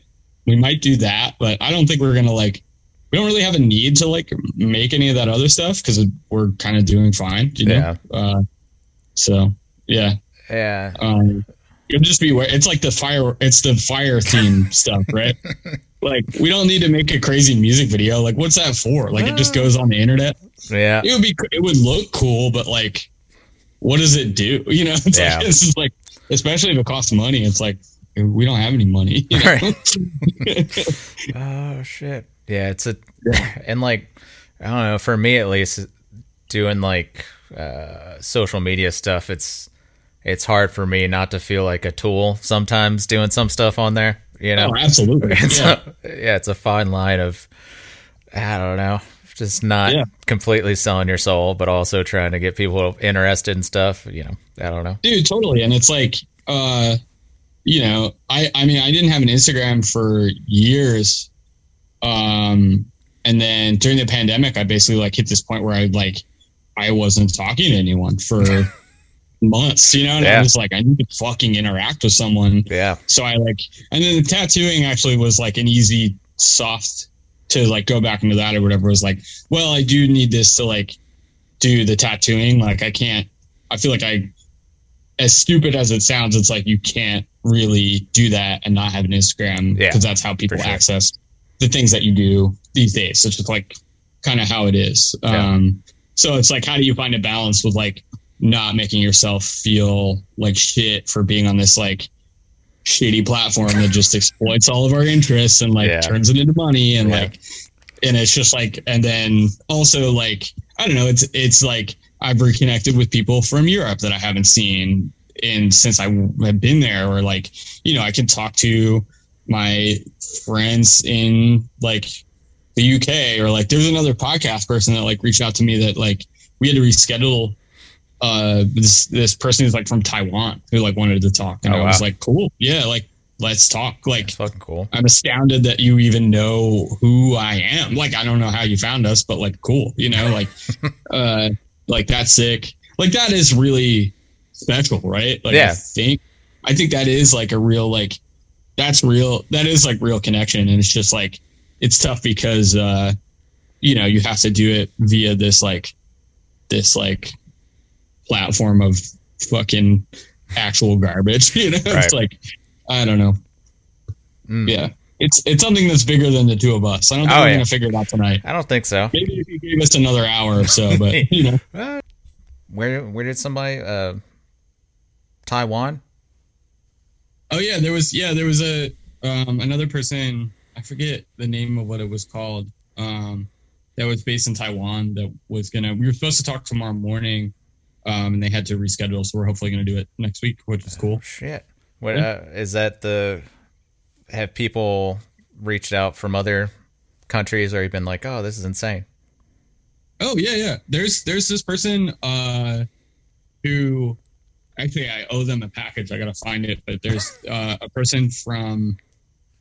we might do that but i don't think we're gonna like we don't really have a need to like make any of that other stuff because we're kind of doing fine you know Yeah. uh so yeah Yeah. um it'll just be where it's like the fire it's the fire theme <laughs> stuff right like we don't need to make a crazy music video like what's that for like it just goes on the internet Yeah. it would be it would look cool but like what does it do <laughs> you know it's Yeah. like this is like especially if it costs money it's like we don't have any money you know? Right. <laughs> Oh shit. Yeah, it's a and like I don't know, for me at least doing like uh social media stuff, it's it's hard for me not to feel like a tool sometimes doing some stuff on there, you know. oh absolutely <laughs> It's yeah. a, yeah, it's a fine line of I don't know, just not Yeah. completely selling your soul, but also trying to get people interested in stuff. You know, I don't know. dude totally and it's like uh you know i i mean i didn't have an instagram for years um and then during the pandemic i basically like hit this point where i like i wasn't talking to anyone for <laughs> months you know and Yeah. i was like i need to fucking interact with someone Yeah, so I like, and then the tattooing actually was like an easy, soft to like go back into that or whatever. It was like, well, I do need this to like do the tattooing. Like, I can't, I feel like I, as stupid as it sounds, it's like you can't really do that and not have an Instagram Yeah, because that's how people sure. access the things that you do these days. It's just like kind of how it is. Yeah. Um, so it's like, how do you find a balance with like not making yourself feel like shit for being on this like shitty platform that just exploits all of our interests and like Yeah. turns it into money and Yeah. like and it's just like and then also like I don't know it's it's like I've reconnected with people from Europe that I haven't seen in since I have been there or like you know I can talk to my friends in like the UK or like there's another podcast person that like reached out to me that like we had to reschedule uh this this person who's like from Taiwan who like wanted to talk and Oh, I was wow. like cool yeah like let's talk like it's fucking cool. I'm astounded that you even know who I am. Like, I don't know how you found us, but like, cool, you know, like, <laughs> uh, like that's sick. Like, that is really special, right? Like, yeah. I think, I think that is like a real, like, that's real. That is like real connection. And it's just like, it's tough because, uh, you know, you have to do it via this, like, this, like, platform of fucking actual garbage, <laughs> you know? Right. It's like, I don't know. Mm. Yeah. It's it's something that's bigger than the two of us. I don't think Oh, we're yeah. gonna figure it out tonight. I don't think so. Maybe if you gave us another hour or so, but <laughs> you know. Where where did somebody uh Taiwan? Oh yeah, there was yeah, there was a um another person, I forget the name of what it was called. Um that was based in Taiwan that was gonna we were supposed to talk tomorrow morning um, and they had to reschedule. So we're hopefully going to do it next week, which is cool. Shit. What uh, is that? The have people reached out from other countries, or you've been like, oh, this is insane? Oh yeah, yeah. There's there's this person uh, who actually I owe them a package. I gotta find it, but there's uh, a person from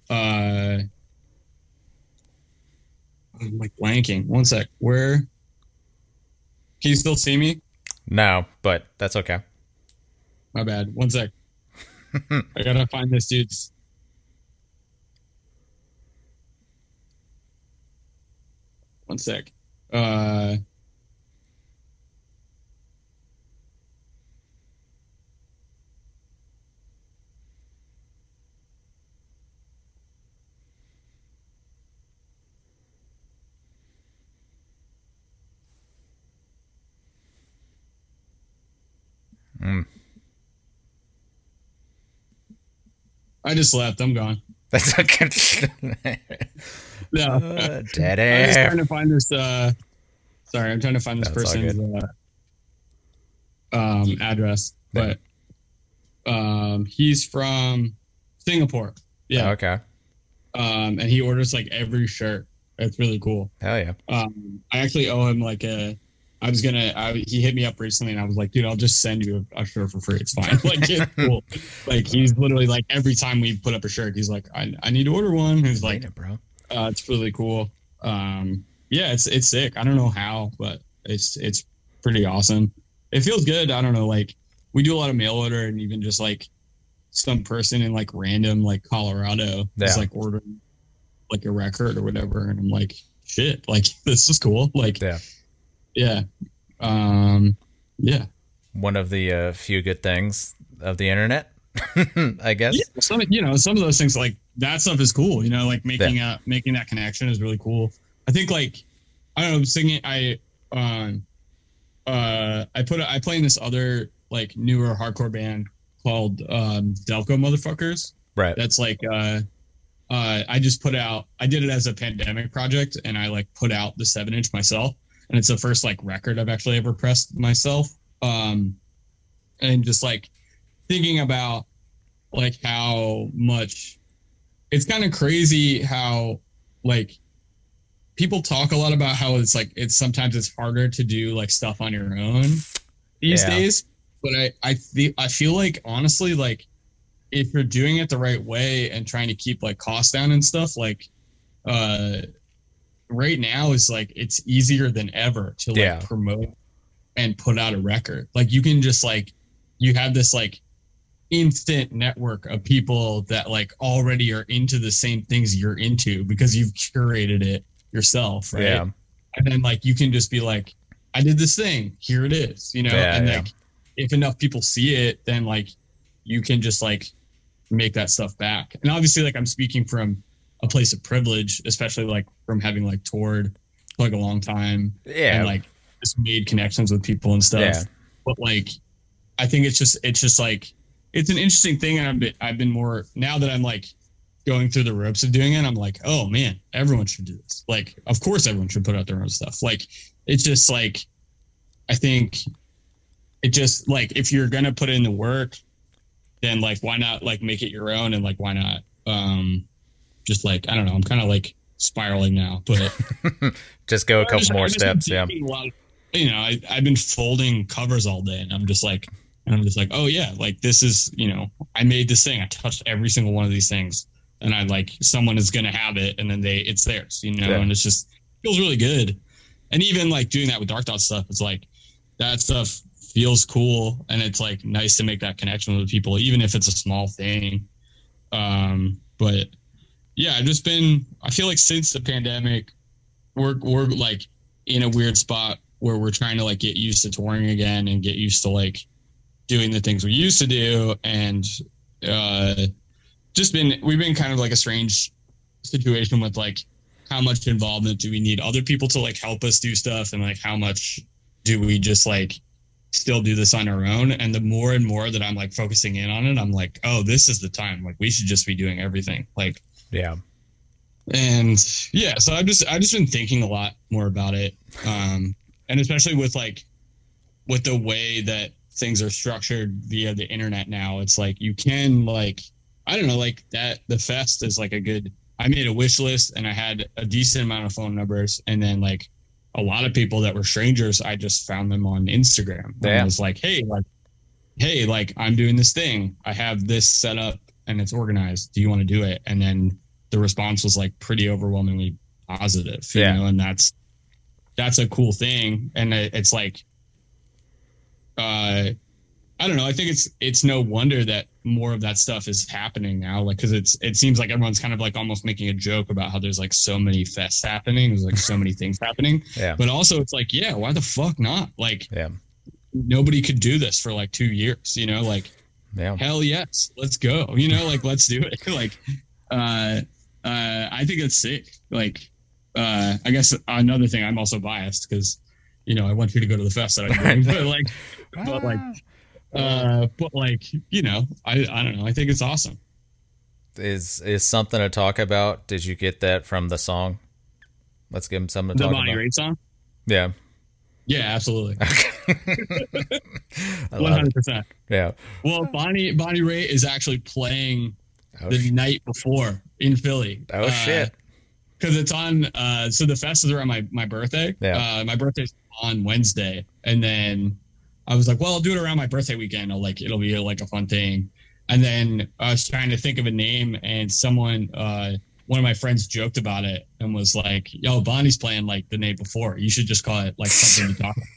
uh, I'm like blanking. One sec. Where? Can you still see me? No, but that's okay. My bad. One sec. <laughs> I gotta find this dude's. One sec. Uh. Mm. I just left. I'm gone. <laughs> That's okay. <laughs> No. uh, dead I'm just trying to find this. Uh, sorry, I'm trying to find this That's person's uh, um, address, but um, he's from Singapore. Yeah, Okay. um, and he orders like every shirt. It's really cool. Hell yeah. Um, I actually owe him like a. I was gonna. I, he hit me up recently, and I was like, "Dude, I'll just send you a, a shirt for free. It's fine. <laughs> like, it's cool. Like, he's literally like every time we put up a shirt, he's like, "I, I need to order one." He's like, it, bro. uh, it's really cool. Um, yeah, it's it's sick. I don't know how, but it's it's pretty awesome. It feels good. I don't know. Like we do a lot of mail order, and even just like some person in like random like Colorado Yeah. is like ordering like a record or whatever, and I'm like, shit, like <laughs> this is cool. Like Yeah. Yeah, um, yeah. One of the uh, few good things of the internet, <laughs> I guess. Yeah, some you know some of those things like that stuff is cool. You know, like making uh making that connection is really cool. I think like I don't know singing. I um uh I put I play in this other like newer hardcore band called um Delco Motherfuckers. Right. That's like uh uh I just put out I did it as a pandemic project and I like put out the seven inch myself and it's the first like record I've actually ever pressed myself. Um and just like thinking about like how much it's kind of crazy how like people talk a lot about how it's like it's sometimes it's harder to do like stuff on your own these Yeah. days but i i feel i feel like honestly like if you're doing it the right way and trying to keep like costs down and stuff like uh right now is like it's easier than ever to like Yeah. promote and put out a record like you can just like you have this like instant network of people that like already are into the same things you're into because you've curated it yourself right Yeah. and then like you can just be like i did this thing here it is you know Yeah, and yeah. like if enough people see it then like you can just like make that stuff back and obviously like i'm speaking from a place of privilege especially like from having like toured for like a long time Yeah. and like just made connections with people and stuff Yeah. but like i think it's just it's just like it's an interesting thing and i've been i've been more now that i'm like going through the ropes of doing it i'm like oh man everyone should do this like of course everyone should put out their own stuff like it's just like i think it just like if you're gonna put in the work then like why not like make it your own and like why not um just like i don't know i'm kind of like spiraling now but <laughs> just go a couple just- more I've just been steps. Yeah. taking a lot of- you know, I, I've been folding covers all day, and I'm just like, and I'm just like, oh yeah, like this is, you know, I made this thing. I touched every single one of these things, and I like someone is gonna have it, and then they, it's theirs, you know, Yeah. and it's just feels really good. And even like doing that with Dark Thoughts stuff, it's like that stuff feels cool, and it's like nice to make that connection with people, even if it's a small thing. Um, but yeah, I've just been. I feel like since the pandemic, we're we're like in a weird spot where we're trying to like get used to touring again and get used to like doing the things we used to do. And uh just been we've been kind of like a strange situation with like how much involvement do we need other people to like help us do stuff and like how much do we just like still do this on our own? And the more and more that i'm like focusing in on it i'm like oh this is the time. Like we should just be doing everything. Like Yeah. and yeah so i've just i've just been thinking a lot more about it um and especially with like with the way that things are structured via the internet now, it's like you can like I don't know, like that the fest is like a good I made a wish list and I had a decent amount of phone numbers and then like a lot of people that were strangers, I just found them on Instagram. And I was like, hey, like, hey, like I'm doing this thing. I have this set up and it's organized. Do you want to do it? And then the response was like pretty overwhelmingly positive. You Yeah. know, and that's that's a cool thing. And it- it's like uh I don't know. I think it's it's no wonder that more of that stuff is happening now. Like, because it's it seems like everyone's kind of like almost making a joke about how there's like so many fests happening. There's like so many <laughs> things happening. Yeah. But also, it's like, yeah, why the fuck not? Like, Yeah. nobody could do this for like two years. You know, like Yeah. hell yes, let's go. You know, like let's do it. <laughs> like, uh, uh, I think it's sick. Like, uh, I guess another thing, I'm also biased because, you know, I want you to go to the fest that I'm doing, but like, but like, uh, but like, you know, I I don't know. I think it's awesome. is is something to talk about. Did you get that from the song? Let's give him something to The talk Bonnie about. Raitt song. Yeah, Yeah, absolutely, <laughs> <laughs> one hundred percent. Yeah. Well, Bonnie Bonnie Raitt is actually playing Oh, the sh- night before in Philly. oh Uh, shit. because it's on uh so the fest is around my my birthday Yeah. uh my birthday's on wednesday and then i was like well i'll do it around my birthday weekend i'll like it'll be like a fun thing and then i was trying to think of a name and someone uh one of my friends joked about it and was like yo bonnie's playing like the night before you should just call it like something to talk about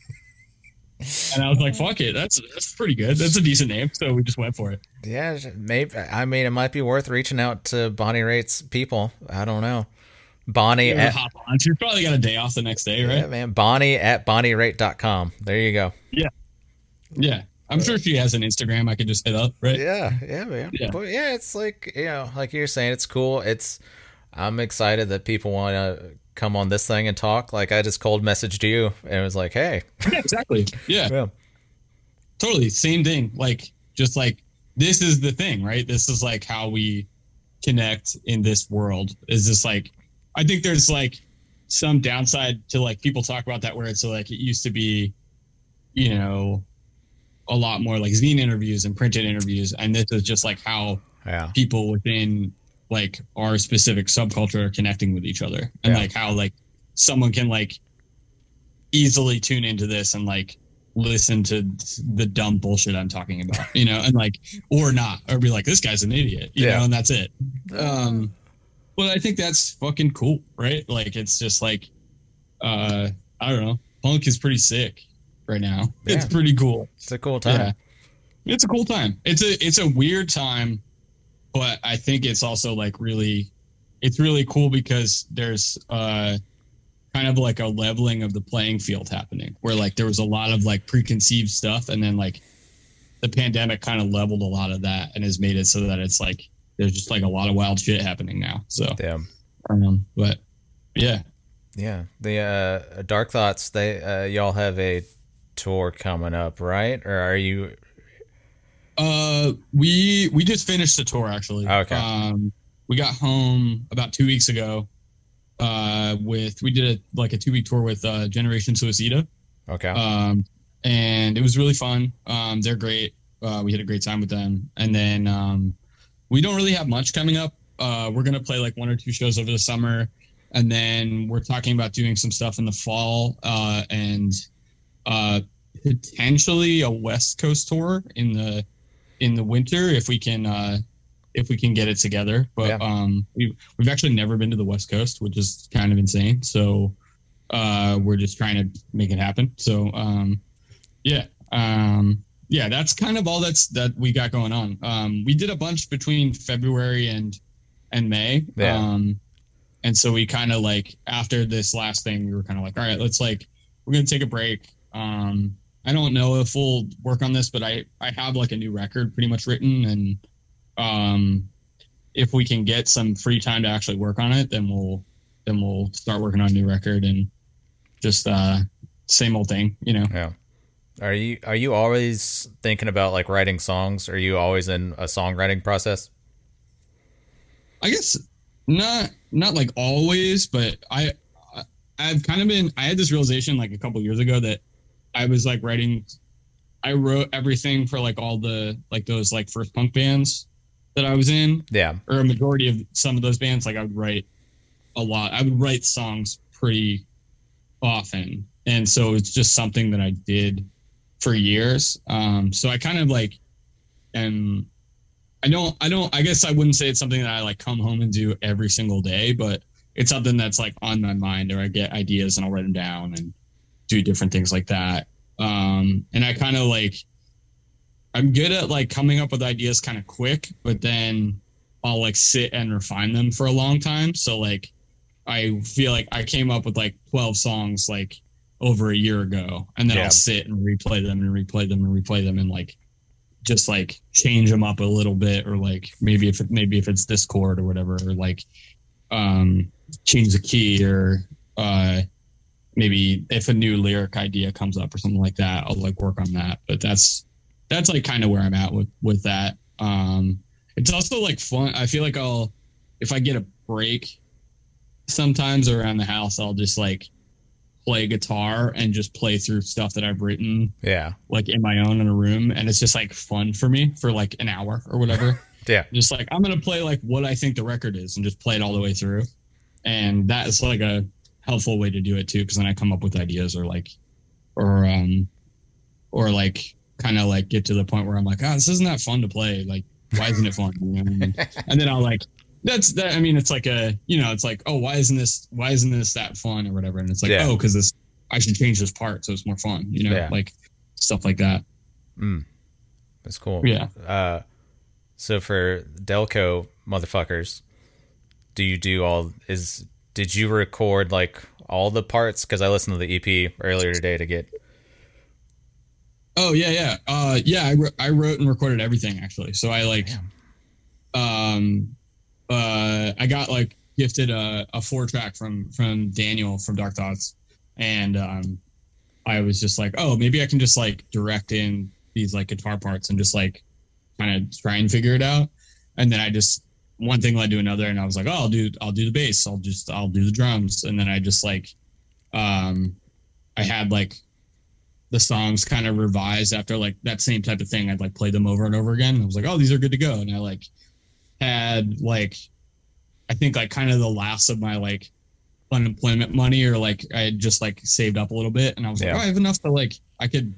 <laughs> and i was like fuck it that's that's pretty good that's a decent name so we just went for it Yeah, maybe. I mean, it might be worth reaching out to Bonnie Raitt's people. I don't know. Bonnie at hop on. She's probably got a day off the next day, right? yeah, man. Bonnie at BonnieRaitt.com. There you go. Yeah. Yeah. I'm sure she has an Instagram I could just hit up, right? Yeah, yeah, man. Yeah. But yeah, it's like you know, like you're saying, it's cool. It's I'm excited that people want to come on this thing and talk. Like I just cold messaged you and it was like, hey, Yeah, exactly. <laughs> Yeah, yeah, totally. Same thing. Like, just like this is the thing, right? This is like how we connect in this world. Is this like, I think there's like some downside to like people talk about that where it's like it used to be, you know, a lot more like zine interviews and printed interviews. And this is just like how yeah, people within like our specific subculture are connecting with each other and Yeah. like how like someone can like easily tune into this and like listen to the dumb bullshit I'm talking about, you know, and like or not, or be like, this guy's an idiot, you Yeah. know, and that's it. Um but I think that's fucking cool, right? Like it's just like uh I don't know. Punk is pretty sick right now. It's pretty cool. it's a cool time. Yeah. It's a cool time. It's a it's a weird time, but I think it's also like really it's really cool because there's uh kind of like a leveling of the playing field happening where like there was a lot of like preconceived stuff and then like the pandemic kind of leveled a lot of that and has made it so that it's like there's just like a lot of wild shit happening now. So Yeah. um but yeah. Yeah, the uh, Dark Thoughts. They uh, y'all have a tour coming up, right? Or are you? Uh, we we just finished the tour actually. Okay. Um, we got home about two weeks ago. Uh, with we did a like a two week tour with uh, Generation Suicida. Okay. Um, and it was really fun. Um, they're great. Uh, we had a great time with them. And then um, we don't really have much coming up. Uh, we're gonna play like one or two shows over the summer, and then we're talking about doing some stuff in the fall uh, and uh, potentially a West Coast tour in the in the winter if we can uh, if we can get it together. But Yeah. um, we we've actually never been to the West Coast, which is kind of insane. So uh, we're just trying to make it happen. So um, yeah, um, yeah, that's kind of all that's that we got going on. Um, we did a bunch between February and and May. Yeah. Um, and so we kind of like after this last thing, we were kind of like, all right, let's like we're gonna take a break. Um, I don't know if we'll work on this, but I I have like a new record pretty much written, and um, if we can get some free time to actually work on it, then we'll then we'll start working on a new record and just uh same old thing, you know. yeah. Are you are you always thinking about like writing songs? Are you always in a songwriting process? I guess not not like always, but I I- I've kind of been I had this realization like a couple years ago that I was like writing. I wrote everything for like all the like those like first punk bands that I was in, Yeah. or a majority of some of those bands. Like I would write a lot. I would write songs pretty often, and so it's just something that I did for years. Um, so I kind of like am. I don't. I don't. I guess I wouldn't say it's something that I like come home and do every single day, but it's something that's like on my mind, or I get ideas and I'll write them down and do different things like that. Um, and I kind of like. I'm good at like coming up with ideas kind of quick, but then I'll like sit and refine them for a long time. So like I feel like I came up with like 12 songs like over a year ago and then Yeah. I'll sit and replay them and replay them and replay them and like just like change them up a little bit or like maybe if it, maybe if it's this chord or whatever or like um change the key or uh maybe if a new lyric idea comes up or something like that I'll like work on that. But that's that's like kind of where I'm at with with that. Um it's also like fun. I feel like I'll if I get a break sometimes around the house I'll just like play guitar and just play through stuff that I've written Yeah. like in my own in a room. And it's just like fun for me for like an hour or whatever. <laughs> Yeah. just like i'm gonna play like what i think the record is and just play it all the way through. And that is like a helpful way to do it too because then i come up with ideas or like or um or like kind of like get to the point where i'm like oh this isn't that fun to play like why isn't it fun you know I mean? <laughs> and then i'll like that's that i mean it's like a you know it's like oh why isn't this why isn't this that fun or whatever and it's like Yeah. oh because this i should change this part so it's more fun you know Yeah. like stuff like that Mm. That's cool. Yeah. Uh, so for Delco motherfuckers, do you do all? Is did you record like all the parts? Because I listened to the EP earlier today to get. Oh yeah, yeah, uh, yeah. I, wr- I wrote and recorded everything actually. So I like, um, uh, I got like gifted a, a four track from from Daniel from Dark Thoughts, and um, I was just like, oh, maybe I can just like direct in these like guitar parts and just like kind of try and figure it out. And then I just one thing led to another, and I was like, oh, I'll do I'll do the bass, I'll just I'll do the drums, and then I just like, um, I had like the songs kind of revised after like that same type of thing. I'd like play them over and over again. And I was like, oh, these are good to go. And I like had like, I think like kind of the last of my like unemployment money or like I had just like saved up a little bit. And I was Yeah. like, oh, I have enough to like, I could,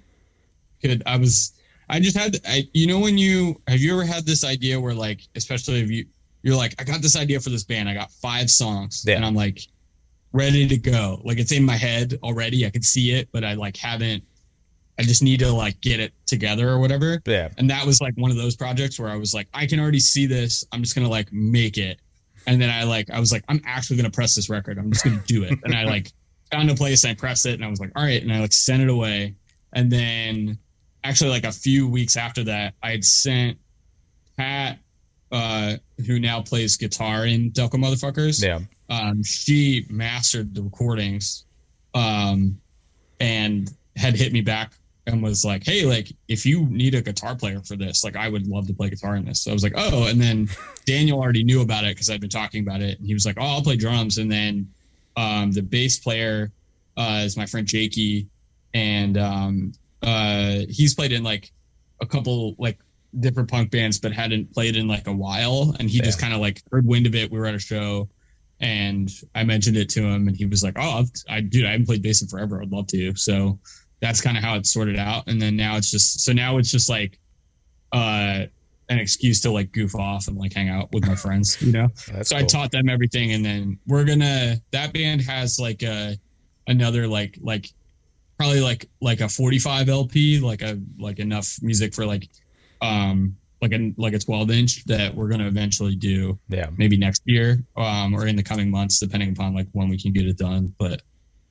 could, I was, I just had, I, you know, when you, have you ever had this idea where like, especially if you, you're like, I got this idea for this band. I got five songs Yeah. and I'm like, ready to go. Like it's in my head already. I can see it, but I like haven't. I just need to like get it together or whatever. Yeah. And that was like one of those projects where I was like, I can already see this. I'm just gonna like make it. And then I like I was like, I'm actually gonna press this record. I'm just gonna do it. and I like <laughs> found a place and I pressed it and I was like, all right. And I like sent it away. And then actually like a few weeks after that, I had sent Pat, uh, who now plays guitar in Delco Motherfuckers Yeah. um, she mastered the recordings um, and had hit me back and was like, hey, like, if you need a guitar player for this, like, I would love to play guitar in this. So I was like, oh. And then <laughs> Daniel already knew about it because I'd been talking about it. And he was like, oh, I'll play drums. And then um, the bass player uh, is my friend Jakey. And um, uh, he's played in like a couple, like, different punk bands, but hadn't played in like a while. And he just kind of like heard wind of it. We were at a show and I mentioned it to him, and he was like, "Oh, I've- I dude, I haven't played bass in forever. I'd love to." So that's kind of how it's sorted out. And then now it's just so now it's just like uh an excuse to like goof off and like hang out with my friends, you know. <laughs> That's so cool. I taught them everything, and then we're gonna that band has like a another like like probably like like a 45 LP, like a like enough music for like um like a like a 12 inch that we're gonna eventually do yeah. maybe next year um, or in the coming months, depending upon like when we can get it done. But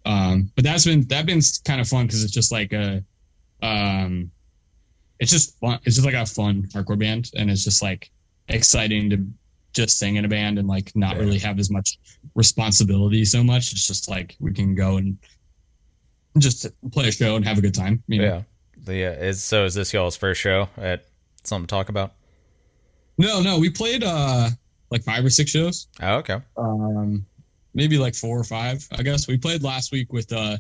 um, but that's been that's been kind of fun because it's just like a um, it's just fun. It's just like a fun hardcore band, and it's just like exciting to just sing in a band and like not Yeah. really have as much responsibility so much. It's just like we can go and just play a show and have a good time. You know? Yeah. The, uh, is so is this y'all's first show at something to talk about? No, no, we played uh like five or six shows. Oh, okay. um maybe like four or five i guess we played last week with uh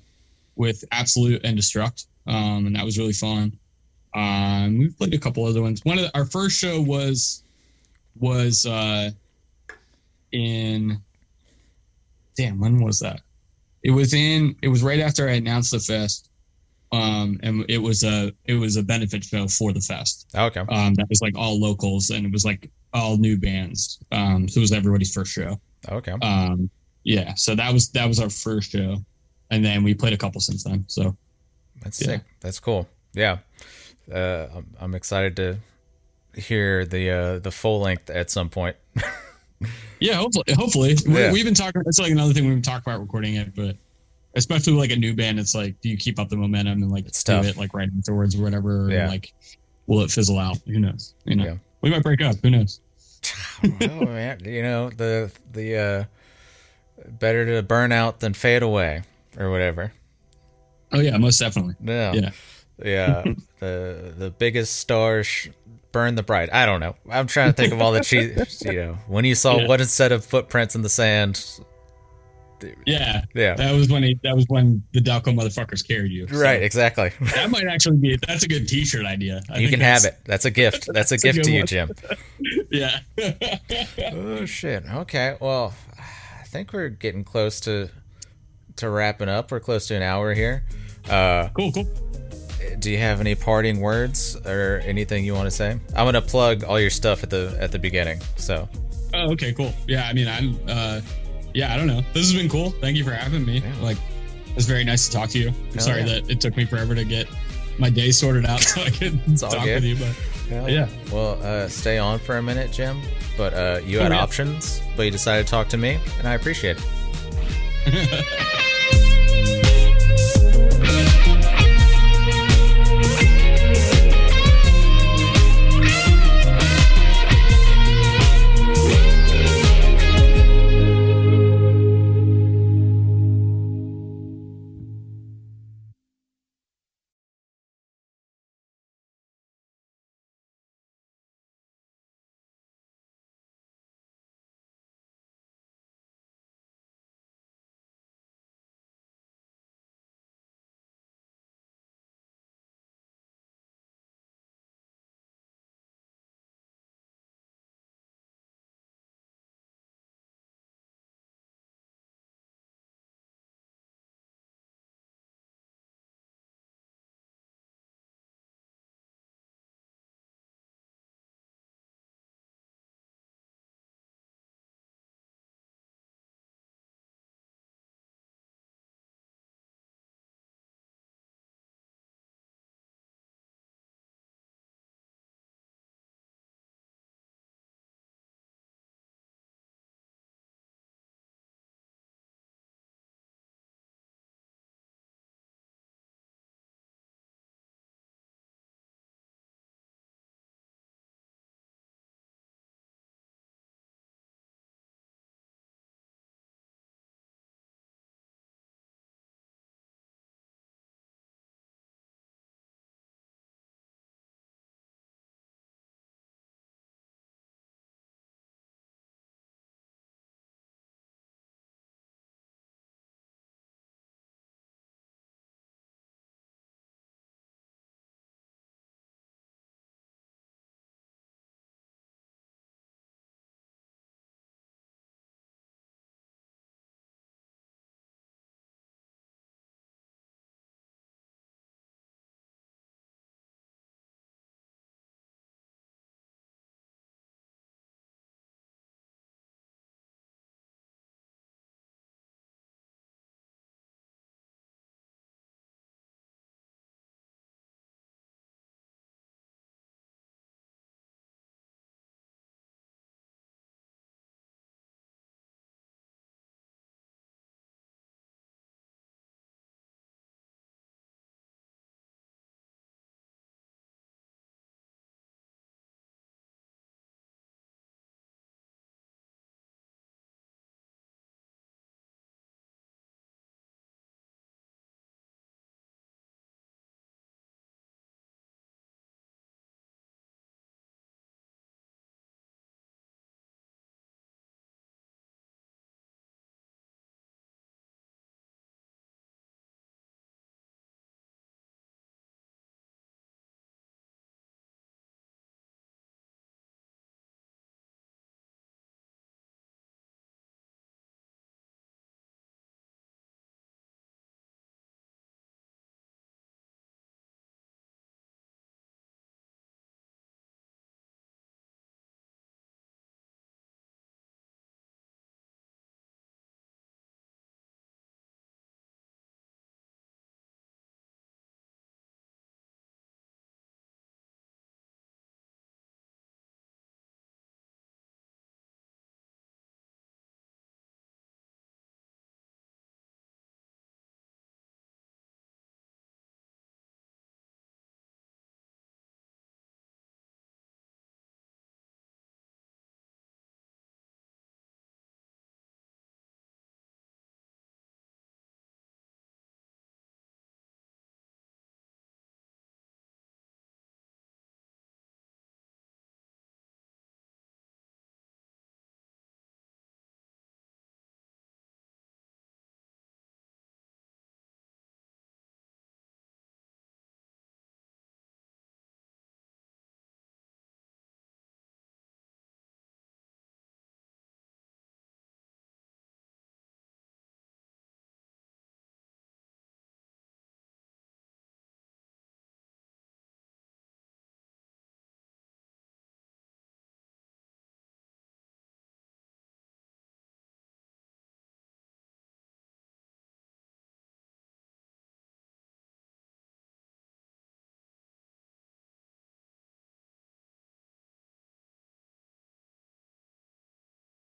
with absolute and destruct um, and that was really fun. Um, we played a couple other ones. One of the, our first show was was uh, in damn when was that? It was in it was right after I announced the fest, um, and it was a it was a benefit show for the fest. Okay. Um, that was like all locals, and it was like all new bands. Um, so it was everybody's first show. Okay. Um, yeah, so that was that was our first show, and then we played a couple since then. So That's yeah. sick. That's cool. Yeah. Uh, I'm, I'm excited to hear the uh, the full length at some point. <laughs> yeah, hopefully, hopefully we, Yeah. we've been talking. It's like another thing we've been talking about recording it, but especially like a new band, it's like do you keep up the momentum and like It's do tough. it like right afterwards or whatever? Or Yeah. like will it fizzle out? Who knows? You know, Yeah. we might break up. Who knows? <laughs> oh man, you know the the uh, better to burn out than fade away or whatever. Oh yeah, most definitely. Yeah. Yeah. Yeah. <laughs> the the biggest stars sh- burn the bright. I don't know. I'm trying to think of all the cheese. <laughs> You know, when you saw Yeah. one set of footprints in the sand. Yeah, Yeah. that was when he, that was when the Delco motherfuckers carried you. So Right. Exactly. that might actually be that's a good T-shirt idea. I you can have it. That's a gift. <laughs> That's a That's a gift good to you. Jim. <laughs> Yeah. <laughs> Oh shit. Okay. Well, I think we're getting close to to wrapping up. We're close to an hour here. Uh, cool, cool. do you have any parting words or anything you want to say? I'm gonna plug all your stuff at the at the beginning. So Oh, okay, cool. Yeah, I mean, I'm, uh, yeah, I don't know. This has been cool. Thank you for having me. Yeah. Like, it's very nice to talk to you. I'm Hell sorry yeah. that it took me forever to get my day sorted out <laughs> so I could talk good. with you. But yeah, Well, uh, stay on for a minute, Jim. But uh, you had Oh, yeah. options, but you decided to talk to me, and I appreciate it. <laughs>